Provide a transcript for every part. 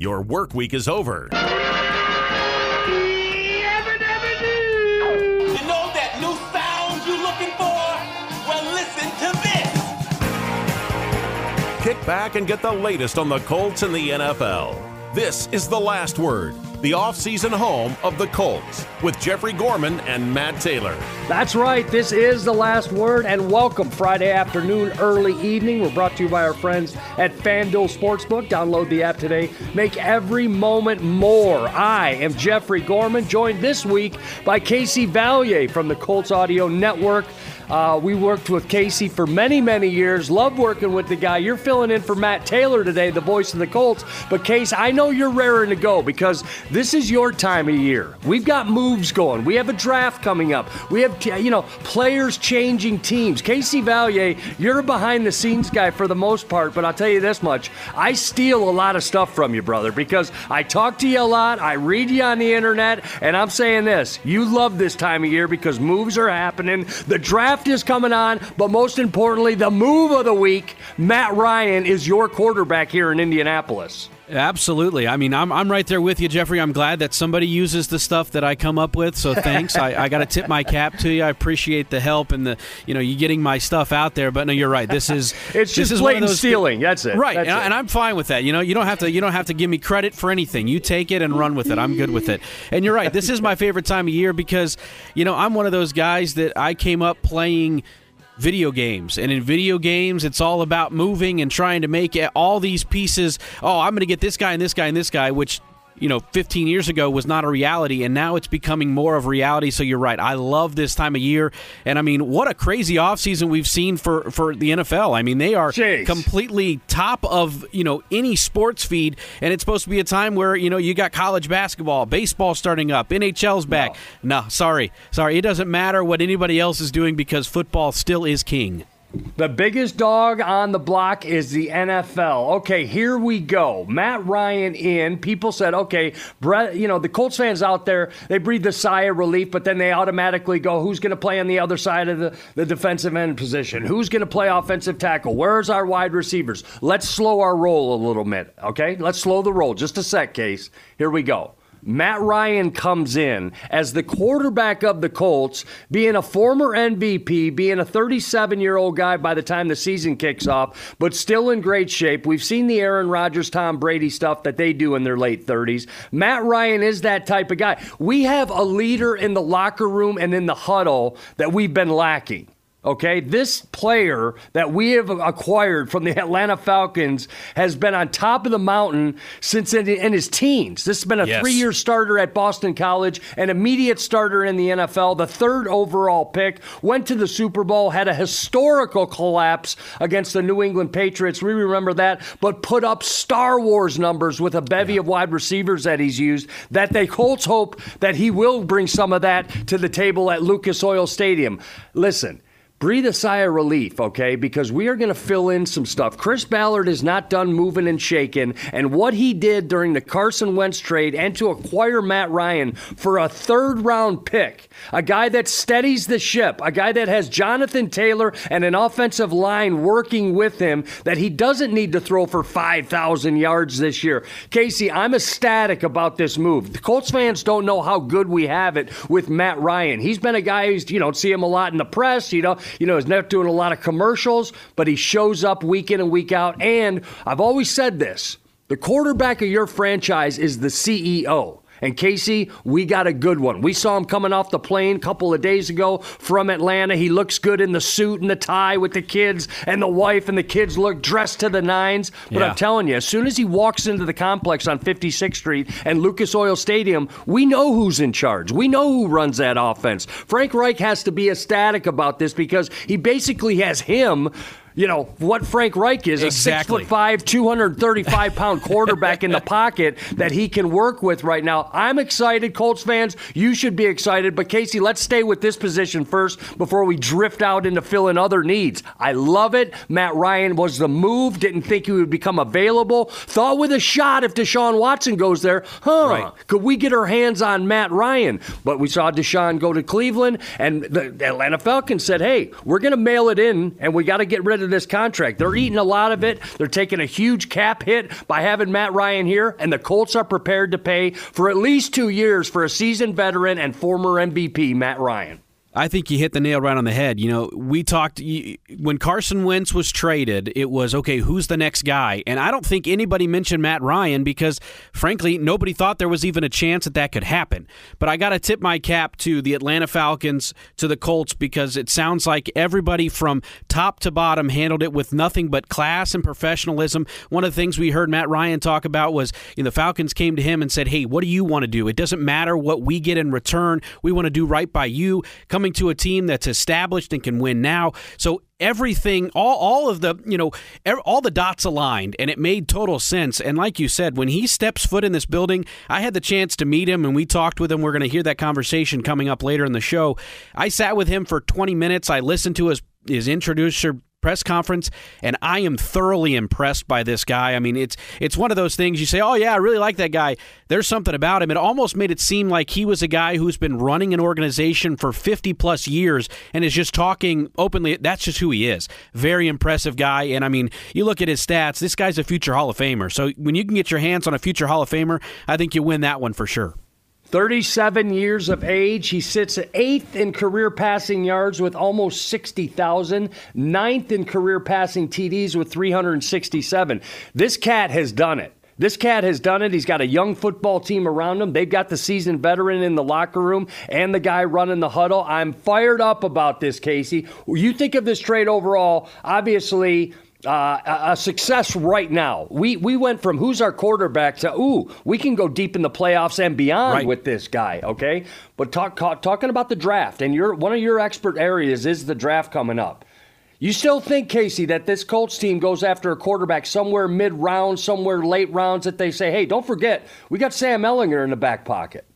Your work week is over. You know that new sound you're looking for? Well, listen to this. Kick back and get the latest on the Colts and the NFL. This is The Last Word, the off-season home of the Colts, with Jeffrey Gorman and Matt Taylor. That's right. This is the last word, and welcome Friday afternoon, early evening. We're brought to you by our friends at FanDuel Sportsbook. Download the app today. Make every moment more. I am Jeffrey Gorman, joined this week by Casey Valier from the Colts Audio Network. Uh, we worked with Casey for many, many years. Love working with the guy. You're filling in for Matt Taylor today, the voice of the Colts. But, Case, I know you're raring to go because this is your time of year. We've got moves going. We have a draft coming up. We have, you know, players changing teams. Casey Valier, you're a behind the scenes guy for the most part, but I'll tell you this much I steal a lot of stuff from you, brother, because I talk to you a lot, I read you on the internet, and I'm saying this you love this time of year because moves are happening. The draft is coming on, but most importantly, the move of the week Matt Ryan is your quarterback here in Indianapolis. Absolutely. I mean, I'm, I'm right there with you, Jeffrey. I'm glad that somebody uses the stuff that I come up with. So thanks. I, I got to tip my cap to you. I appreciate the help and the you know you getting my stuff out there. But no, you're right. This is it's this just is blatant stealing. That's it. Right, That's and, it. I, and I'm fine with that. You know, you don't have to you don't have to give me credit for anything. You take it and run with it. I'm good with it. And you're right. This is my favorite time of year because you know I'm one of those guys that I came up playing video games. And in video games, it's all about moving and trying to make all these pieces. Oh, I'm going to get this guy and this guy and this guy, which you know 15 years ago was not a reality and now it's becoming more of reality. So you're right. I love this time of year. And i mean what a crazy offseason we've seen for for the nfl i mean they are Jeez. completely top of you know any sports feed. And it's supposed to be a time where you know you got college basketball baseball starting up nhl's back. No, sorry. Sorry. It doesn't matter what anybody else is doing because football still is king The biggest dog on the block is the NFL. Okay, here we go. Matt Ryan in. People said, okay, Brett, you know, the Colts fans out there, they breathe a sigh of relief, but then they automatically go, who's going to play on the other side of the, the defensive end position? Who's going to play offensive tackle? Where's our wide receivers? Let's slow our roll a little bit, okay? Let's slow the roll. Just a sec, Case. Here we go. Matt Ryan comes in as the quarterback of the Colts, being a former MVP, being a 37 year old guy by the time the season kicks off, but still in great shape. We've seen the Aaron Rodgers, Tom Brady stuff that they do in their late 30s. Matt Ryan is that type of guy. We have a leader in the locker room and in the huddle that we've been lacking. Okay, this player that we have acquired from the Atlanta Falcons has been on top of the mountain since in, in his teens. This has been a Yes. three year starter at Boston College, an immediate starter in the NFL, the third overall pick, went to the Super Bowl, had a historical collapse against the New England Patriots. We remember that, but put up Star Wars numbers with a bevy of wide receivers that he's used. That they Colts hope that he will bring some of that to the table at Lucas Oil Stadium. Listen. Breathe a sigh of relief, okay? Because we are going to fill in some stuff. Chris Ballard is not done moving and shaking, and what he did during the Carson Wentz trade and to acquire Matt Ryan for a third round pick, a guy that steadies the ship, a guy that has Jonathan Taylor and an offensive line working with him that he doesn't need to throw for 5,000 yards this year. Casey, I'm ecstatic about this move. The Colts fans don't know how good we have it with Matt Ryan. He's been a guy who's, you don't see him a lot in the press, you know, you know, he's not doing a lot of commercials, but he shows up week in and week out. And I've always said this the quarterback of your franchise is the CEO. And Casey, we got a good one. We saw him coming off the plane a couple of days ago from Atlanta. He looks good in the suit and the tie with the kids and the wife, and the kids look dressed to the nines. But Yeah. I'm telling you, as soon as he walks into the complex on 56th Street and Lucas Oil Stadium, we know who's in charge. We know who runs that offense. Frank Reich has to be ecstatic about this because he basically has him. You know what Frank Reich is a six foot five, 235 pound quarterback in the pocket that he can work with right now. I'm excited, Colts fans. You should be excited. But Casey, let's stay with this position first before we drift out into filling other needs. I love it. Matt Ryan was the move. Didn't think he would become available. Thought with a shot if Deshaun Watson goes there, huh? Right. Could we get our hands on Matt Ryan? But we saw Deshaun go to Cleveland, and the Atlanta Falcons said, hey, we're going to mail it in, and we got to get rid of this contract. They're eating a lot of it. They're taking a huge cap hit by having Matt Ryan here, and the Colts are prepared to pay for at least two years for a seasoned veteran and former MVP, Matt Ryan. I think you hit the nail right on the head. You know, we talked when Carson Wentz was traded, it was okay, who's the next guy? And I don't think anybody mentioned Matt Ryan because, frankly, nobody thought there was even a chance that that could happen. But I got to tip my cap to the Atlanta Falcons, to the Colts, because it sounds like everybody from top to bottom handled it with nothing but class and professionalism. One of the things we heard Matt Ryan talk about was you know, the Falcons came to him and said, hey, what do you want to do? It doesn't matter what we get in return. We want to do right by you. Coming coming to a team that's established and can win now. So everything all all of the you know all the dots aligned and it made total sense. And like you said when he steps foot in this building i had the chance to meet him and we talked with him. We're going to hear that conversation coming up later in the show. I sat with him for 20 minutes. I listened to his his introducer press conference, and I am thoroughly impressed by this guy. I mean, it's it's one of those things you say, "Oh yeah, I really like that guy." There's something about him. It almost made it seem like he was a guy who's been running an organization for 50 plus years and is just talking openly. That's just who he is. Very impressive guy, and I mean, you look at his stats. This guy's a future Hall of Famer. So when you can get your hands on a future Hall of Famer, I think you win that one for sure. 37 years of age. He sits eighth in career passing yards with almost 60,000, ninth in career passing TDs with 367. This cat has done it. This cat has done it. He's got a young football team around him. They've got the seasoned veteran in the locker room and the guy running the huddle. I'm fired up about this, Casey. You think of this trade overall, obviously uh, a success right now. We we went from who's our quarterback to ooh, we can go deep in the playoffs and beyond right. with this guy. Okay, but talk, talk, talking about the draft and your one of your expert areas is the draft coming up. You still think, Casey, that this Colts team goes after a quarterback somewhere mid round, somewhere late rounds that they say, hey, don't forget, we got Sam Ehlinger in the back pocket?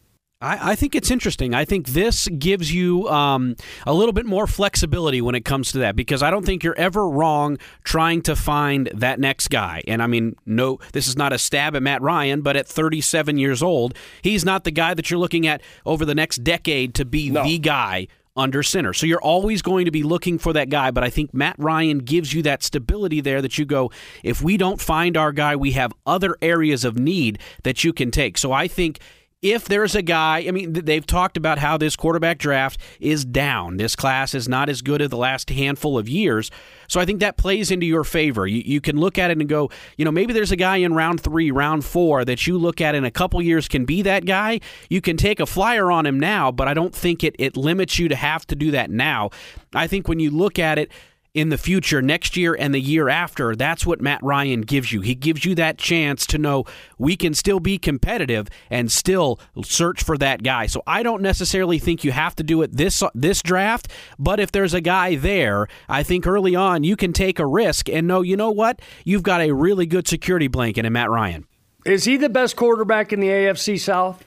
I, I, think it's interesting. I think this gives you um, a little bit more flexibility when it comes to that because I don't think you're ever wrong trying to find that next guy. And I mean, no, this is not a stab at Matt Ryan, but at 37 years old, he's not the guy that you're looking at over the next decade to be no. the guy under center. So you're always going to be looking for that guy, but I think Matt Ryan gives you that stability there that you go, if we don't find our guy, we have other areas of need that you can take. So I think if there's a guy, I mean, they've talked about how this quarterback draft is down. This class is not as good as the last handful of years. So I think that plays into your favor. You, you can look at it and go, you know, maybe there's a guy in round three, round four that you look at in a couple years can be that guy. You can take a flyer on him now, but I don't think it, it limits you to have to do that now. I think when you look at it, in the future, next year and the year after, that's what Matt Ryan gives you. He gives you that chance to know we can still be competitive and still search for that guy. So I don't necessarily think you have to do it this this draft, but if there's a guy there, I think early on you can take a risk and know, you know what? You've got a really good security blanket in Matt Ryan. Is he the best quarterback in the AFC South?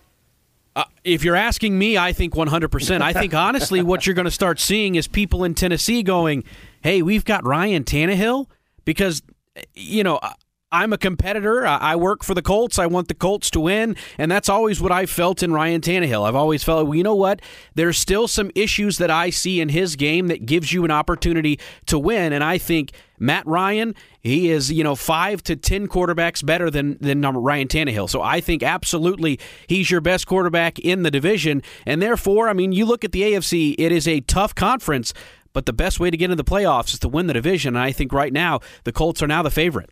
Uh, if you're asking me, I think 100%. I think honestly, what you're going to start seeing is people in Tennessee going, hey, we've got Ryan Tannehill because you know I'm a competitor. I work for the Colts. I want the Colts to win. And that's always what I felt in Ryan Tannehill. I've always felt, well, you know what? There's still some issues that I see in his game that gives you an opportunity to win. And I think Matt Ryan, he is, you know, five to 10 quarterbacks better than, than Ryan Tannehill. So I think absolutely he's your best quarterback in the division. And therefore, I mean, you look at the AFC, it is a tough conference. But the best way to get into the playoffs is to win the division. And I think right now the Colts are now the favorite.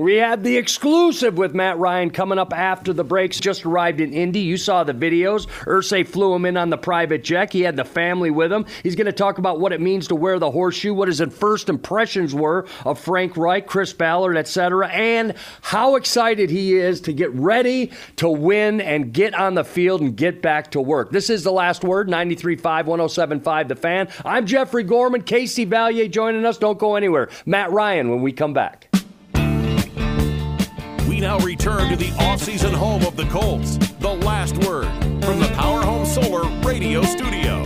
We have the exclusive with Matt Ryan coming up after the breaks. Just arrived in Indy. You saw the videos. Irsay flew him in on the private jet. He had the family with him. He's going to talk about what it means to wear the horseshoe, what his first impressions were of Frank Reich, Chris Ballard, etc., and how excited he is to get ready to win and get on the field and get back to work. This is the last word 93.5, 107.5, The Fan. I'm Jeffrey Gorman. Casey Valier joining us. Don't go anywhere. Matt Ryan when we come back. We now return to the offseason home of the Colts. The last word from the Power Home Solar Radio Studio.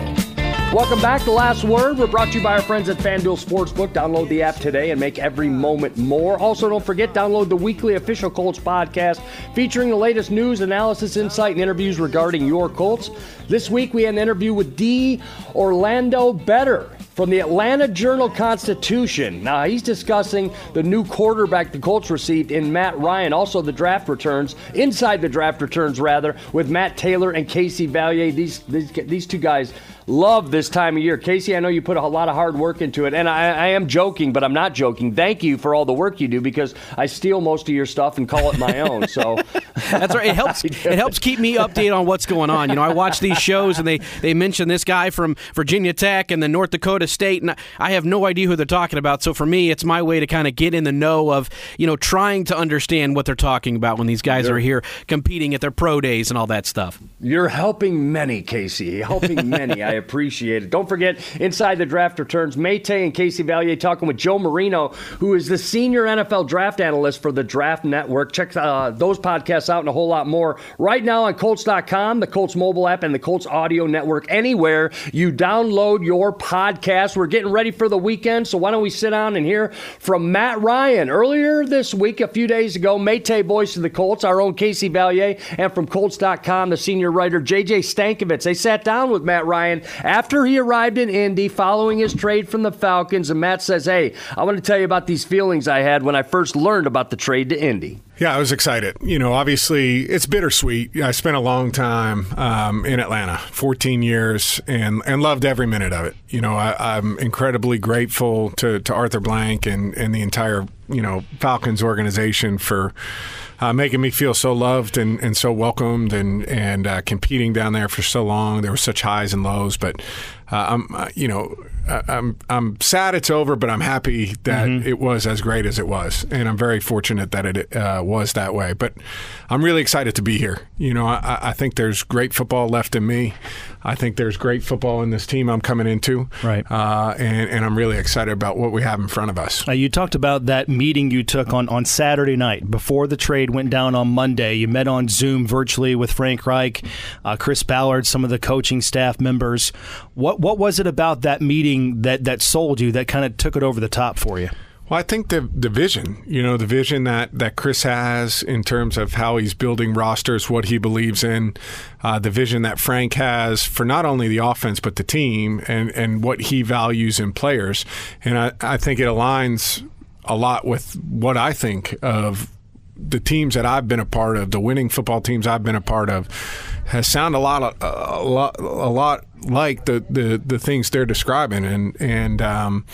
Welcome back. The last word. We're brought to you by our friends at FanDuel Sportsbook. Download the app today and make every moment more. Also, don't forget, download the weekly official Colts podcast featuring the latest news, analysis, insight, and interviews regarding your Colts. This week, we had an interview with D. Orlando Ledbetter from the Atlanta Journal Constitution. Now, he's discussing the new quarterback the Colts received in Matt Ryan, also the draft returns, inside the draft returns, rather, with Matt Taylor and Casey Valier. These, these, these two guys love this time of year. Casey, I know you put a lot of hard work into it, and I, I, am joking, but I'm not joking. Thank you for all the work you do because I steal most of your stuff and call it my own. So that's right. It helps. it helps keep me updated on what's going on. You know, I watch these shows and they they mention this guy from Virginia Tech and then North Dakota State, and I have no idea who they're talking about. So for me, it's my way to kind of get in the know of you know trying to understand what they're talking about when these guys are here competing at their pro days and all that stuff. You're helping many, Casey. Helping many. I appreciate it. Don't forget, inside the draft returns, Mate and Casey Valier talking with Joe Marino, who is the senior NFL draft analyst for the Draft Network. Check uh, those podcasts out and a whole lot more right now on Colts.com, the Colts mobile app, and the Colts audio network. Anywhere you download your podcast. We're getting ready for the weekend, so why don't we sit down and hear from Matt Ryan? Earlier this week, a few days ago, Mate voice of the Colts, our own Casey Valier, and from Colts.com, the senior writer JJ Stankevitz. They sat down with Matt Ryan after he arrived in Indy following his trade from the Falcons, and Matt says, Hey, I want to tell you about these feelings I had when I first learned about the trade to Indy. Yeah, I was excited. You know, obviously, it's bittersweet. I spent a long time um, in Atlanta, 14 years, and, and loved every minute of it. You know, I, am incredibly grateful to, to Arthur Blank and, and the entire, you know, Falcons organization for uh, making me feel so loved and, and so welcomed and, and uh, competing down there for so long. There were such highs and lows, but uh, I'm, uh, you know, I'm I'm sad it's over, but I'm happy that mm-hmm. it was as great as it was, and I'm very fortunate that it uh, was that way. But I'm really excited to be here. You know, I, I, think there's great football left in me. I think there's great football in this team I'm coming into. Right. Uh, and, and I'm really excited about what we have in front of us. Uh, you talked about that meeting you took on, on Saturday night before the trade went down on Monday. You met on Zoom virtually with Frank Reich, uh, Chris Ballard, some of the coaching staff members. What what was it about that meeting that, that sold you that kind of took it over the top for you? Well, I think the the vision, you know, the vision that, that Chris has in terms of how he's building rosters, what he believes in, uh, the vision that Frank has for not only the offense but the team, and, and what he values in players, and I, I think it aligns a lot with what I think of the teams that I've been a part of, the winning football teams I've been a part of, has sound a lot, a, a lot, a lot like the, the the things they're describing, and and um,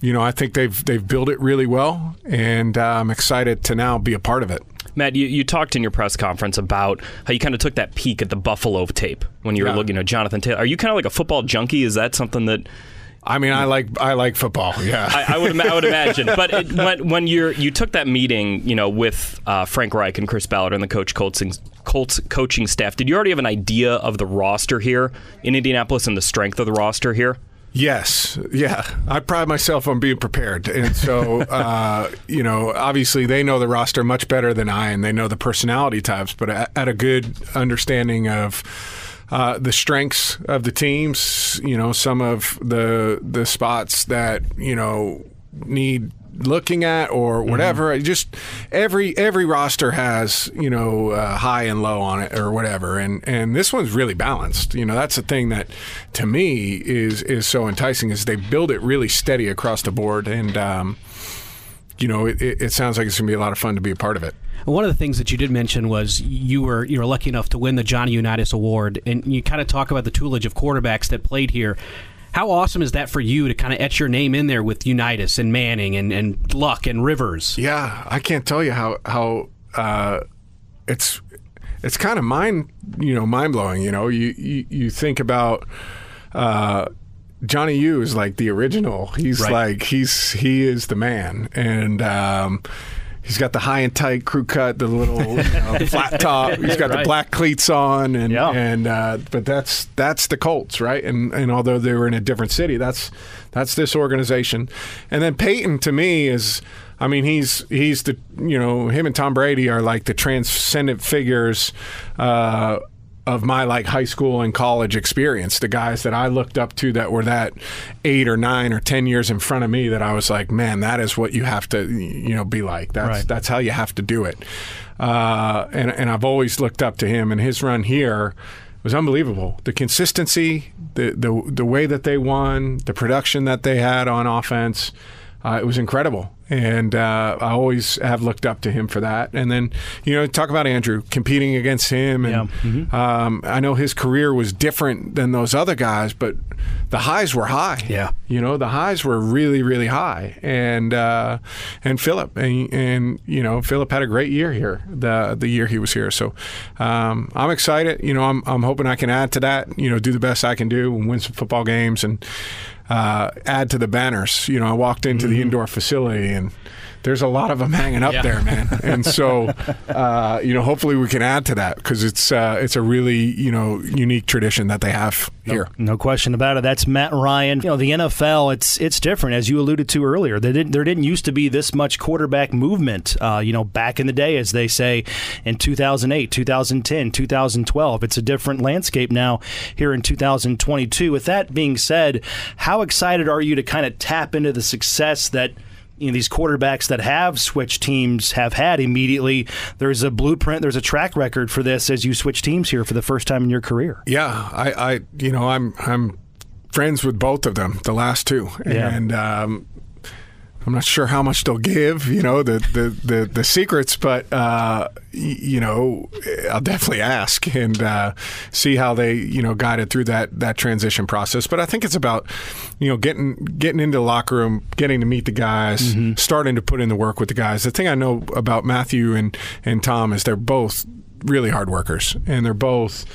you know I think they've they've built it really well, and uh, I'm excited to now be a part of it. Matt, you, you talked in your press conference about how you kind of took that peek at the Buffalo tape when you were yeah. looking at Jonathan Taylor. Are you kind of like a football junkie? Is that something that I mean, I like I like football. Yeah, I, I would I would imagine. But it, when when you you took that meeting, you know, with uh, Frank Reich and Chris Ballard and the coach coaching Colts coaching staff, did you already have an idea of the roster here in Indianapolis and the strength of the roster here? Yes, yeah. I pride myself on being prepared, and so uh, you know, obviously they know the roster much better than I, and they know the personality types. But at a good understanding of uh, the strengths of the teams, you know, some of the the spots that you know need looking at or mm-hmm. whatever. Mm-hmm. Just every every roster has you know uh, high and low on it or whatever, and and this one's really balanced. You know, that's the thing that to me is is so enticing is they build it really steady across the board, and um, you know, it, it sounds like it's going to be a lot of fun to be a part of it. One of the things that you did mention was you were you were lucky enough to win the Johnny Unitas Award, and you kind of talk about the toolage of quarterbacks that played here. How awesome is that for you to kind of etch your name in there with Unitas and Manning and, and Luck and Rivers? Yeah, I can't tell you how how uh, it's it's kind of mind you know mind blowing. You know, you you, you think about. Uh, Johnny U is like the original. He's right. like he's he is the man, and um, He's got the high and tight crew cut, the little you know, flat top. He's got right. the black cleats on, and yeah. and uh, but that's that's the Colts, right? And and although they were in a different city, that's that's this organization. And then Peyton to me is, I mean, he's he's the you know him and Tom Brady are like the transcendent figures. Uh, of my like high school and college experience. The guys that I looked up to that were that eight or nine or ten years in front of me that I was like, man, that is what you have to you know be like. That's right. that's how you have to do it. Uh, and and I've always looked up to him and his run here was unbelievable. The consistency, the the the way that they won, the production that they had on offense, uh, it was incredible. And uh, I always have looked up to him for that. And then, you know, talk about Andrew competing against him. And Yeah. um, I know his career was different than those other guys, but the highs were high. Yeah. You know, the highs were really, really high. And uh, and Philip and, and you know Philip had a great year here the the year he was here. So um, I'm excited. You know, I'm I'm hoping I can add to that. You know, do the best I can do and win some football games and uh, add to the banners. You know, I walked into the indoor facility and. There's a lot of them hanging up there, man, and so uh, you know. Hopefully, we can add to that because it's uh, it's a really you know unique tradition that they have here. No question about it. That's Matt Ryan. You know, the NFL, it's it's different, as you alluded to earlier. There didn't there didn't used to be this much quarterback movement. Uh, you know, back in the day, as they say, in 2008, 2010, 2012. It's a different landscape now here in 2022. With that being said, how excited are you to kind of tap into the success that? You know, these quarterbacks that have switched teams have had immediately. There's a blueprint, there's a track record for this as you switch teams here for the first time in your career. Yeah, I, I you know, I'm I'm friends with both of them, the last two, Yeah. and um, I'm not sure how much they'll give, you know, the the the, the secrets, but uh, you know, I'll definitely ask and uh, see how they you know guided through that that transition process. But I think it's about you know getting getting into the locker room, getting to meet the guys, starting to put in the work with the guys. The thing I know about Matthew and and Tom is they're both really hard workers, and they're both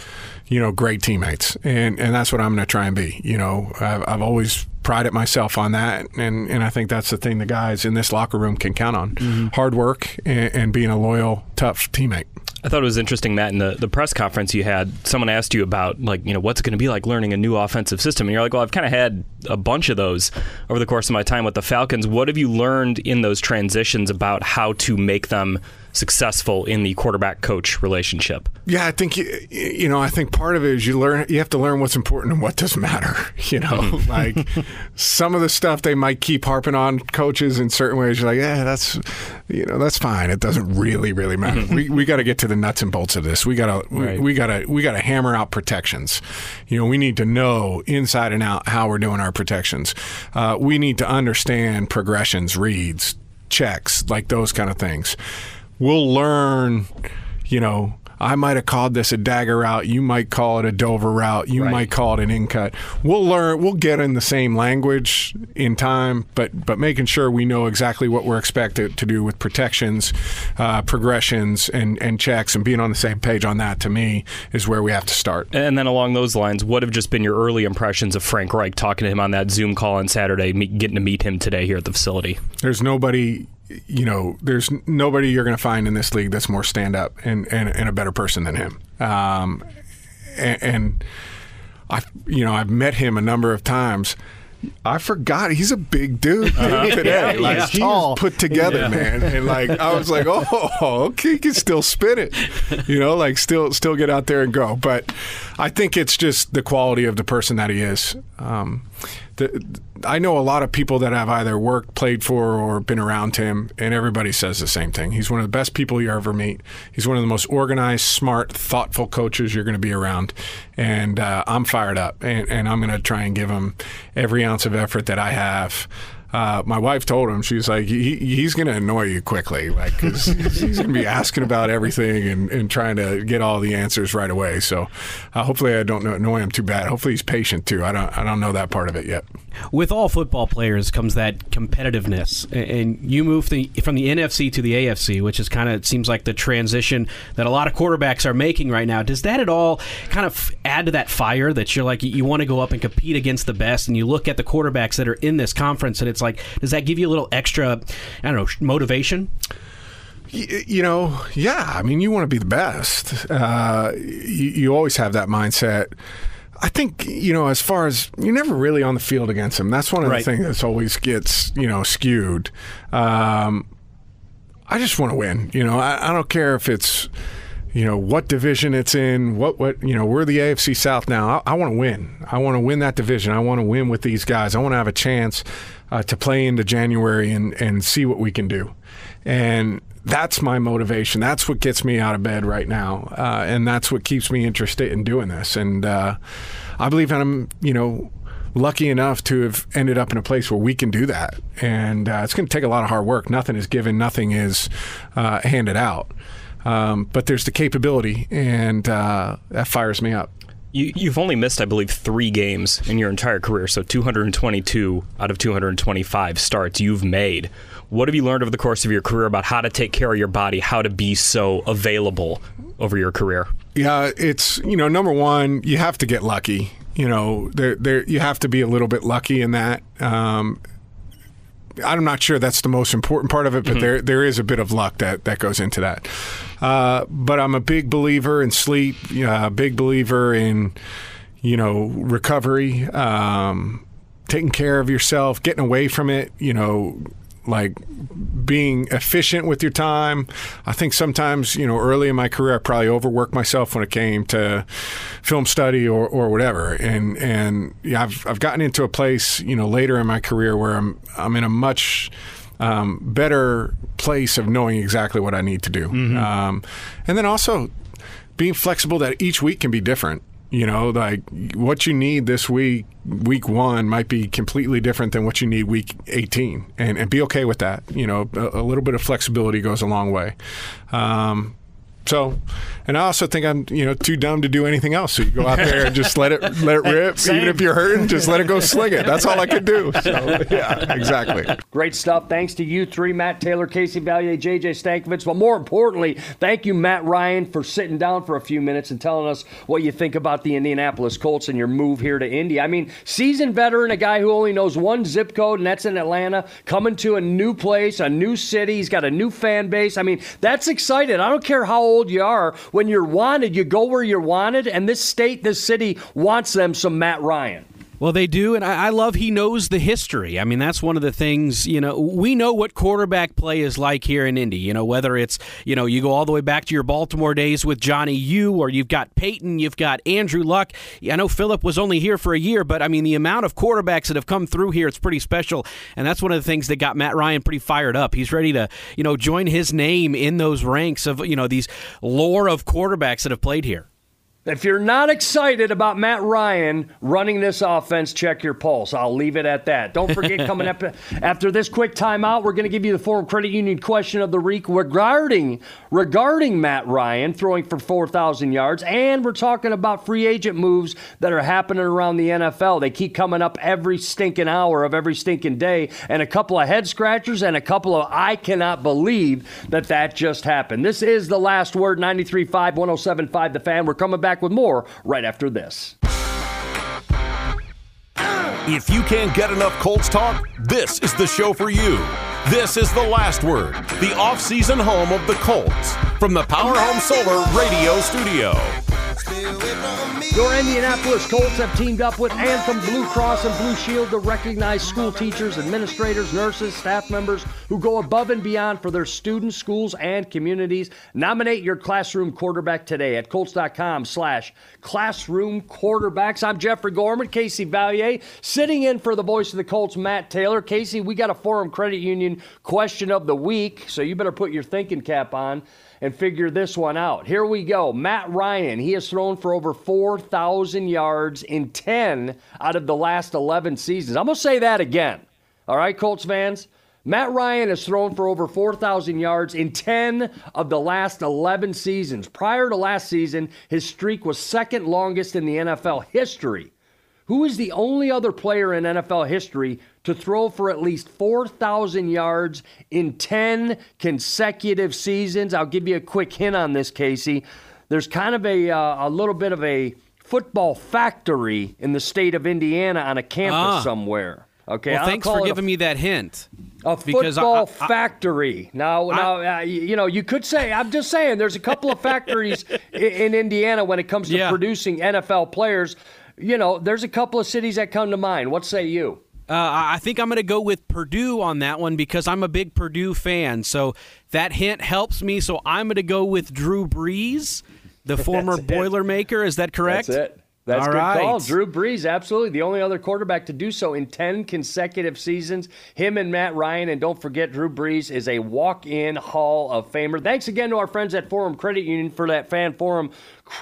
you know, great teammates, and and that's what I'm going to try and be. You know, I've, I've always prided myself on that, and and I think that's the thing the guys in this locker room can count on: mm-hmm. hard work and, and being a loyal, tough teammate. I thought it was interesting, Matt, in the, the press conference you had, someone asked you about, like, you know, what's going to be like learning a new offensive system? And you're like, well, I've kind of had a bunch of those over the course of my time with the Falcons. What have you learned in those transitions about how to make them successful in the quarterback coach relationship? Yeah, I think you, you know. I think part of it is you learn. You have to learn what's important and what doesn't matter. You know, like some of the stuff they might keep harping on coaches in certain ways. You're like, yeah, that's you know, that's fine. It doesn't really, really matter. we we got to get to the nuts and bolts of this. We got to we, we got to we got to hammer out protections. You know, we need to know inside and out how we're doing our protections. Uh, we need to understand progressions, reads, checks, like those kind of things. We'll learn you know, I might have called this a dagger route. You might call it a Dover route. You Right. might call it an in cut. We'll learn. We'll get in the same language in time, but but making sure we know exactly what we're expected to do with protections, uh, progressions, and and checks, and being on the same page on that to me is where we have to start. And then along those lines, what have just been your early impressions of Frank Reich talking to him on that Zoom call on Saturday, me- getting to meet him today here at the facility? There's nobody, you know, there's nobody you're going to find in this league that's more stand up and, and, and a better person than him. Um, and, and I, you know, I've met him a number of times. I forgot he's a big dude today. like he's tall. put together, man. And like I was like, oh, okay, he can still spin it, you know, like still still get out there and go. But I think it's just the quality of the person that he is. Um, the, I know a lot of people that have either worked, played for, or been around him, and everybody says the same thing. He's one of the best people you ever meet. He's one of the most organized, smart, thoughtful coaches you're going to be around. And uh, I'm fired up, and, and I'm going to try and give him every ounce of effort that I have. Uh, my wife told him she's like he, he's going to annoy you quickly like 'cause he's going to be asking about everything and, and trying to get all the answers right away. So uh, hopefully I don't annoy him too bad. Hopefully he's patient too. I don't I don't know that part of it yet. With all football players comes that competitiveness, and you move the, from the NFC to the AFC, which is kind of seems like the transition that a lot of quarterbacks are making right now. Does that at all kind of add to that fire that you're like you want to go up and compete against the best, and you look at the quarterbacks that are in this conference, and it's like, does that give you a little extra, I don't know, motivation? You know, yeah. I mean, you want to be the best. Uh, you, you always have that mindset. I think you know, as far as you're never really on the field against them. That's one of Right. the things that's always gets you know skewed. Um, I just want to win. You know, I, I don't care if it's you know what division it's in. What what you know, we're the AFC South now. I, I want to win. I want to win that division. I want to win with these guys. I want to have a chance uh, to play into January and and see what we can do. And that's my motivation. That's what gets me out of bed right now, uh, and that's what keeps me interested in doing this. And uh, I believe I'm, you know, lucky enough to have ended up in a place where we can do that. And uh, it's going to take a lot of hard work. Nothing is given, nothing is uh, handed out. Um, but there's the capability, and uh, that fires me up. You, you've only missed, I believe, three games in your entire career. So 222 out of 225 starts you've made. What have you learned over the course of your career about how to take care of your body, how to be so available over your career? Yeah, it's you know number one, you have to get lucky. You know, there there you have to be a little bit lucky in that. Um, I'm not sure that's the most important part of it, but mm-hmm. there there is a bit of luck that, that goes into that. Uh, but I'm a big believer in sleep. A big believer in you know recovery, um, taking care of yourself, getting away from it. You know, like being efficient with your time. I think sometimes, you know, early in my career, I probably overworked myself when it came to film study or, or whatever. And and yeah, I've I've gotten into a place, you know, later in my career where I'm I'm in a much um, better place of knowing exactly what I need to do. Mm-hmm. Um, and then also being flexible that each week can be different. You know, like what you need this week, week one, might be completely different than what you need week 18, and, and be okay with that. You know, a, a little bit of flexibility goes a long way. Um, so, and I also think I'm, you know, too dumb to do anything else. So you go out there and just let it let it rip. Same. Even if you're hurting, just let it go sling it. That's all I could do. So, yeah, exactly. Great stuff. Thanks to you three, Matt Taylor, Casey Valier, JJ Stankevitz. But more importantly, thank you, Matt Ryan, for sitting down for a few minutes and telling us what you think about the Indianapolis Colts and your move here to Indy. I mean, seasoned veteran, a guy who only knows one zip code, and that's in Atlanta, coming to a new place, a new city. He's got a new fan base. I mean, that's exciting. I don't care how old you are. When you're wanted, you go where you're wanted, and this state, this city wants them some Matt Ryan. Well, they do, and I, I, love he knows the history. I mean, that's one of the things, you know, we know what quarterback play is like here in Indy. You know, whether it's, you know, you go all the way back to your Baltimore days with Johnny U, or you've got Peyton, you've got Andrew Luck. I know Philip was only here for a year, but I mean, the amount of quarterbacks that have come through here, it's pretty special. And that's one of the things that got Matt Ryan pretty fired up. He's ready to, you know, join his name in those ranks of, you know, these lore of quarterbacks that have played here. If you're not excited about Matt Ryan running this offense, check your pulse. I'll leave it at that. Don't forget, coming up after this quick timeout, we're going to give you the Forum Credit Union question of the week regarding regarding Matt Ryan throwing for 4,000 yards, and we're talking about free agent moves that are happening around the NFL. They keep coming up every stinking hour of every stinking day, and a couple of head scratchers and a couple of I cannot believe that that just happened. This is the last word. 93.5, 107.5 The Fan. We're coming back back with more right after this. If you can't get enough Colts talk, this is the show for you. This is The Last Word, the off-season home of the Colts, from the Power Home Solar Radio Studio. Your Indianapolis Colts have teamed up with Anthem Blue Cross and Blue Shield to recognize school teachers, administrators, nurses, staff members who go above and beyond for their students, schools, and communities. Nominate your classroom quarterback today at Colts.com slash classroom quarterbacks. I'm Jeffrey Gorman, Casey Valier, sitting in for the voice of the Colts, Matt Taylor. Casey, we got a Forum Credit Union question of the week, so you better put your thinking cap on and figure this one out. Here we go. Matt Ryan, he has thrown for over 4,000 yards in 10 out of the last 11 seasons. I'm going to say that again. All right, Colts fans? Matt Ryan has thrown for over 4,000 yards in 10 of the last 11 seasons. Prior to last season, his streak was second longest in the NFL history. Who is the only other player in NFL history to throw for at least 4,000 yards in 10 consecutive seasons. I'll give you a quick hint on this, Casey. There's kind of a, uh, a little bit of a football factory in the state of Indiana on a campus ah. somewhere. Okay, well, thanks for giving a, me that hint. A football I, I, factory. Now, I, now, uh, you know, you could say. I'm just saying. There's a couple of factories in, in, Indiana when it comes to yeah. producing NFL players. You know, there's a couple of cities that come to mind. What say you? Uh, I think I'm going to go with Purdue on that one because I'm a big Purdue fan. So that hint helps me. So I'm going to go with Drew Brees, the former Boilermaker. Is that correct? That's it. That's All good right. call. Drew Brees, absolutely. The only other quarterback to do so in 10 consecutive seasons. Him and Matt Ryan. And don't forget, Drew Brees is a walk in Hall of Famer. Thanks again to our friends at Forum Credit Union for that fan forum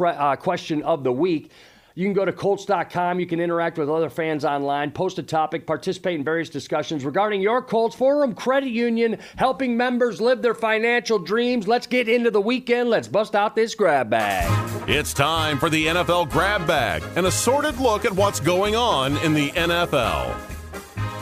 uh, question of the week. You can go to Colts.com. You can interact with other fans online, post a topic, participate in various discussions regarding your Colts. Forum Credit Union, helping members live their financial dreams. Let's get into the weekend. Let's bust out this grab bag. It's time for the NFL Grab Bag, an assorted look at what's going on in the NFL.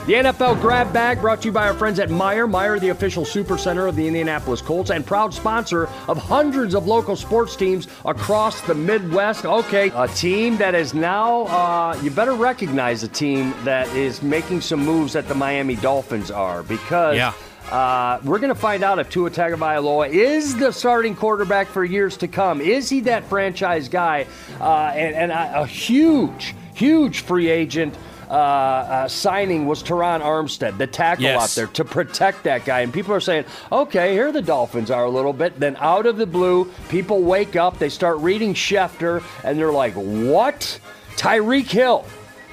The NFL Grab Bag brought to you by our friends at Meijer. Meijer, the official super center of the Indianapolis Colts and proud sponsor of hundreds of local sports teams across the Midwest. Okay, a team that is now, uh, you better recognize a team that is making some moves that the Miami Dolphins are because. Yeah. Uh, we're going to find out if Tua Tagovailoa is the starting quarterback for years to come. Is he that franchise guy? Uh, and and a, a huge, huge free agent uh, uh, signing was Terron Armstead, the tackle Yes. out there to protect that guy. And people are saying, okay, here the Dolphins are a little bit. Then out of the blue, people wake up, they start reading Schefter, and they're like, what? Tyreek Hill.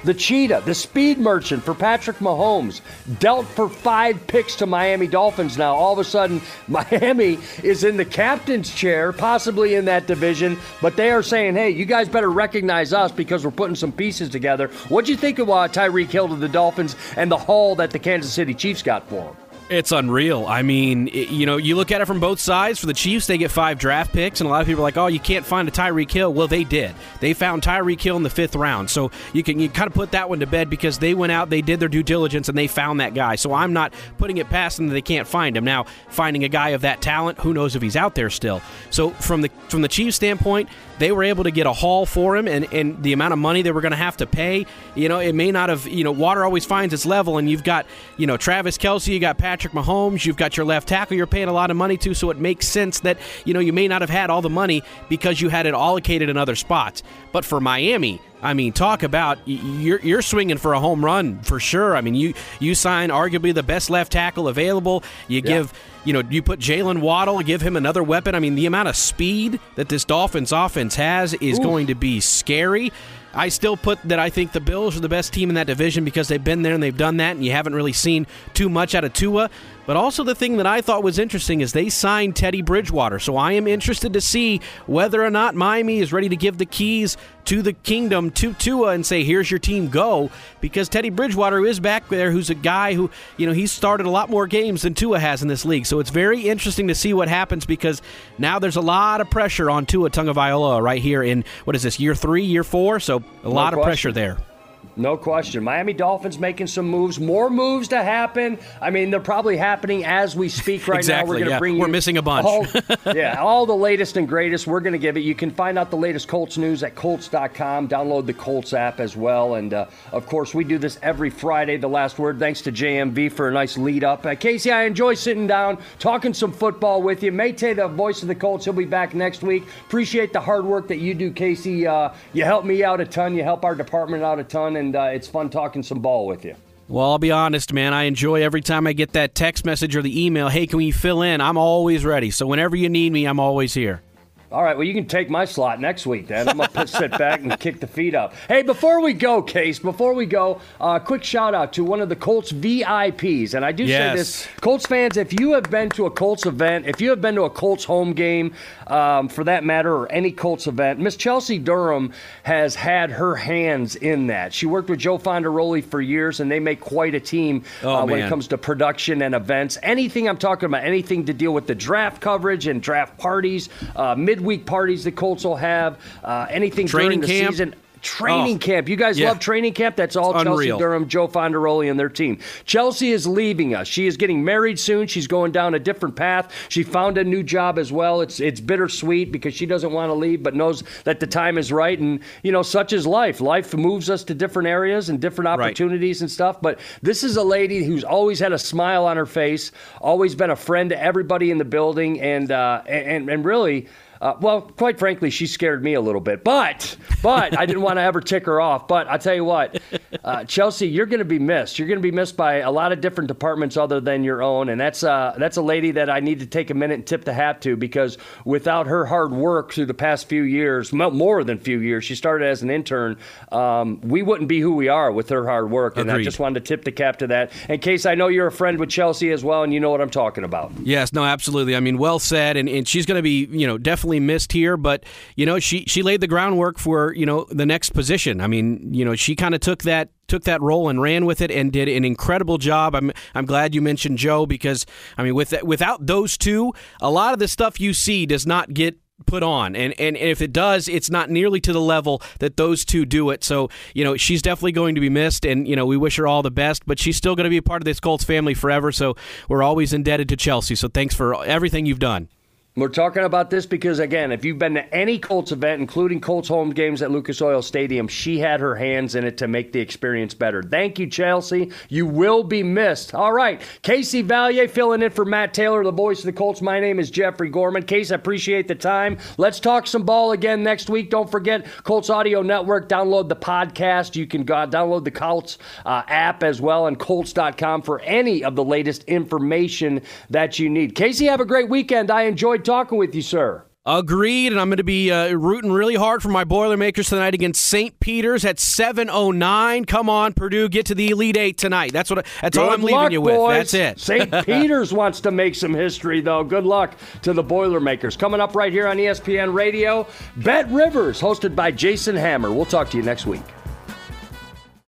The cheetah, the speed merchant for Patrick Mahomes, dealt for five picks to Miami Dolphins. Now, all of a sudden, Miami is in the captain's chair, possibly in that division, but they are saying, hey, you guys better recognize us because we're putting some pieces together. What'd you think of uh, Tyreek Hill to the Dolphins and the haul that the Kansas City Chiefs got for him? It's unreal. I mean, it- you know, you look at it from both sides. For the Chiefs, they get five draft picks, and a lot of people are like, "Oh, you can't find a Tyreek Hill." Well, they did. They found Tyreek Hill in the fifth round, so you can you kind of put that one to bed because they went out, they did their due diligence, and they found that guy. So I'm not putting it past them that they can't find him. Now, finding a guy of that talent, who knows if he's out there still? So from the from the Chiefs' standpoint, they were able to get a haul for him, and, and the amount of money they were going to have to pay, you know, it may not have, you know, water always finds its level, and you've got, you know, Travis Kelce, you got Patrick Mahomes, you've got your left tackle you're paying a lot of money to, so it makes sense that, you know, you may not have had all the money because you had it allocated in other spots. But for Miami, I mean, talk about you're you're swinging for a home run for sure. I mean, you you sign arguably the best left tackle available. You give you know you put Jaylen Waddle, give him another weapon. I mean, the amount of speed that this Dolphins offense has is going to be scary. I still put that I think the Bills are the best team in that division because they've been there and they've done that, and you haven't really seen too much out of Tua. But also, the thing that I thought was interesting is they signed Teddy Bridgewater. So I am interested to see whether or not Miami is ready to give the keys to the kingdom to Tua and say, here's your team, go. Because Teddy Bridgewater is back there, who's a guy who, you know, he's started a lot more games than Tua has in this league. So it's very interesting to see what happens because now there's a lot of pressure on Tua Tagovailoa right here in, what is this, year three, year four? So a lot of pressure there. No question. Miami Dolphins making some moves, more moves to happen. I mean, they're probably happening as we speak right now. We're going to yeah. bring We're missing a bunch. All, yeah, all the latest and greatest. We're going to give it. You can find out the latest Colts news at Colts.com. Download the Colts app as well. And uh, of course, we do this every Friday. The last word. Thanks to JMV for a nice lead up. Uh, Casey, I enjoy sitting down, talking some football with you. Mate, the voice of the Colts, he'll be back next week. Appreciate the hard work that you do, Casey. Uh, you help me out a ton. You help our department out a ton, and uh, it's fun talking some ball with you. Well, I'll be honest, man. I enjoy every time I get that text message or the email. Hey, can we fill in? I'm always ready. So whenever you need me, I'm always here. All right, well, you can take my slot next week then. I'm going to sit back and kick the feet up. Hey, before we go, Case, before we go, uh, quick shout out to one of the Colts VIPs. And I do Yes. say this Colts fans, if you have been to a Colts event, if you have been to a Colts home game, um, for that matter, or any Colts event, Miss Chelsea Durham has had her hands in that. She worked with Joe Fondaroli for years, and they make quite a team Oh, uh, when it comes to production and events. Anything I'm talking about, anything to deal with the draft coverage and draft parties, uh, midweek parties the Colts will have, uh, anything Training during the camp. season. Training Oh. camp. You guys Yeah. love training camp? That's all It's Chelsea unreal. Durham, Joe Fondaroli, and their team. Chelsea is leaving us. She is getting married soon. She's going down a different path. She found a new job as well. It's it's bittersweet because she doesn't want to leave, but knows that the time is right. And you know, such is life. Life moves us to different areas and different Right. opportunities and stuff. But this is a lady who's always had a smile on her face, always been a friend to everybody in the building, and uh, and and really. Uh, well, quite frankly, she scared me a little bit, but but I didn't want to ever tick her off. But I tell you what, uh, Chelsea, you're going to be missed. You're going to be missed by a lot of different departments other than your own, and that's uh, that's a lady that I need to take a minute and tip the hat to because without her hard work through the past few years, more than few years, she started as an intern. Um, we wouldn't be who we are with her hard work, and Agreed. I just wanted to tip the cap to that. In case I know you're a friend with Chelsea as well, and you know what I'm talking about. Yes, no, absolutely. I mean, well said, and, and she's going to be, you know, definitely missed here. But you know, she she laid the groundwork for you know the next position. I mean, you know, she kind of took that took that role and ran with it and did an incredible job. I'm I'm glad you mentioned Joe because I mean, with without those two, a lot of the stuff you see does not get put on and, and and if it does it's not nearly to the level that those two do it so you know she's definitely going to be missed and you know we wish her all the best but she's still going to be a part of this colts family forever so we're always indebted to chelsea so thanks for everything you've done We're talking about this because, again, if you've been to any Colts event, including Colts home games at Lucas Oil Stadium, she had her hands in it to make the experience better. Thank you, Chelsea. You will be missed. All right. Casey Valier filling in for Matt Taylor, the voice of the Colts. My name is Jeffrey Gorman. Case, I appreciate the time. Let's talk some ball again next week. Don't forget Colts Audio Network. Download the podcast. You can go, download the Colts uh, app as well and Colts.com for any of the latest information that you need. Casey, have a great weekend. I enjoyed talking with you, sir. Agreed, and I'm going to be uh, rooting really hard for my Boilermakers tonight against St. Peter's at 7:09. Come on, Purdue, get to the Elite Eight tonight. That's what. That's all I'm leaving luck, you with. That's it. St. Peter's wants to make some history, though. Good luck to the Boilermakers. Coming up right here on ESPN Radio, Bet Rivers, hosted by Jason Hammer. We'll talk to you next week.